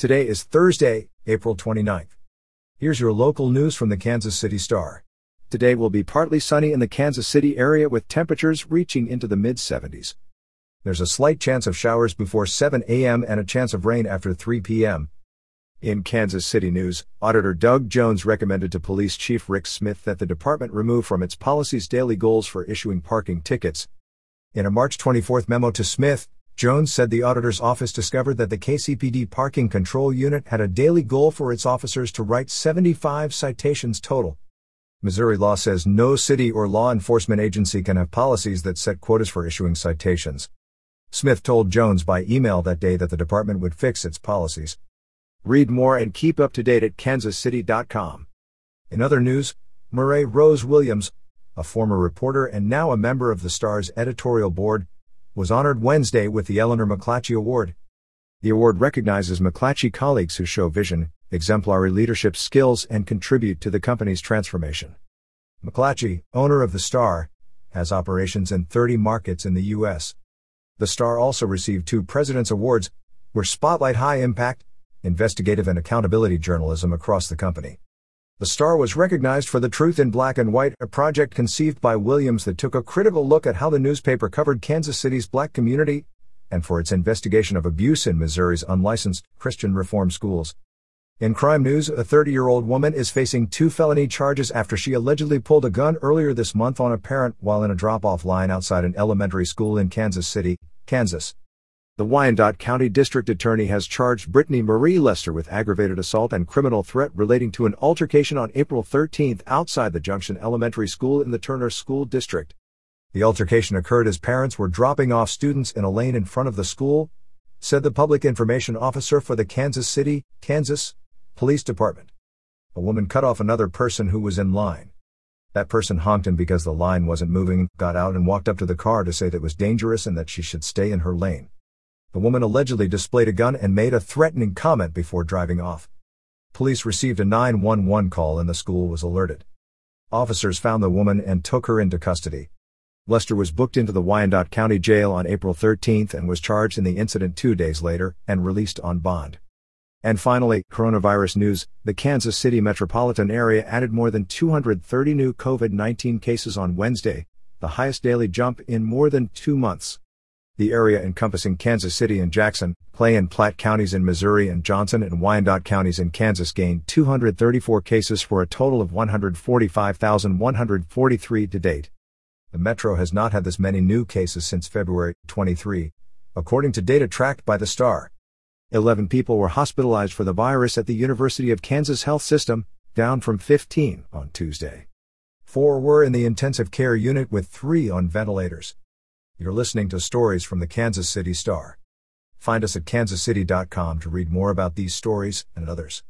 Today is Thursday, April 29th. Here's your local news from the Kansas City Star. Today will be partly sunny in the Kansas City area with temperatures reaching into the mid 70s. There's a slight chance of showers before 7 a.m. and a chance of rain after 3 p.m. In Kansas City news, Auditor Doug Jones recommended to Police Chief Rick Smith that the department remove from its policies daily goals for issuing parking tickets. In a March 24 memo to Smith, Jones said the auditor's office discovered that the KCPD Parking Control Unit had a daily goal for its officers to write 75 citations total. Missouri law says no city or law enforcement agency can have policies that set quotas for issuing citations. Smith told Jones by email that day that the department would fix its policies. Read more and keep up to date at kansascity.com. In other news, Mará Rose Williams, a former reporter and now a member of the Star's editorial board, was honored Wednesday with the Eleanor McClatchy Award. The award recognizes McClatchy colleagues who show vision, exemplary leadership skills, and contribute to the company's transformation. McClatchy, owner of the Star, has operations in 30 markets in the U.S. The Star also received two President's Awards, which spotlight high impact, investigative and accountability journalism across the company. The Star was recognized for The Truth in Black and White, a project conceived by Williams that took a critical look at how the newspaper covered Kansas City's black community, and for its investigation of abuse in Missouri's unlicensed Christian reform schools. In crime news, a 30 year old woman is facing two felony charges after she allegedly pulled a gun earlier this month on a parent while in a drop off line outside an elementary school in Kansas City, Kansas. The Wyandotte County District Attorney has charged Brittany Marie Lester with aggravated assault and criminal threat relating to an altercation on April 13 outside the Junction Elementary School in the Turner School District. The altercation occurred as parents were dropping off students in a lane in front of the school, said the public information officer for the Kansas City, Kansas Police Department. A woman cut off another person who was in line. That person honked him because the line wasn't moving, got out and walked up to the car to say that was dangerous and that she should stay in her lane. The woman allegedly displayed a gun and made a threatening comment before driving off. Police received a 911 call and the school was alerted. Officers found the woman and took her into custody. Lester was booked into the Wyandotte County Jail on April 13 and was charged in the incident two days later and released on bond. And finally, coronavirus news the Kansas City metropolitan area added more than 230 new COVID 19 cases on Wednesday, the highest daily jump in more than two months. The area encompassing Kansas City and Jackson, Clay and Platte counties in Missouri and Johnson and Wyandotte counties in Kansas gained 234 cases for a total of 145,143 to date. The metro has not had this many new cases since February 23, according to data tracked by the Star. 11 people were hospitalized for the virus at the University of Kansas Health System, down from 15 on Tuesday. Four were in the intensive care unit with three on ventilators. You're listening to stories from the Kansas City Star. Find us at kansascity.com to read more about these stories and others.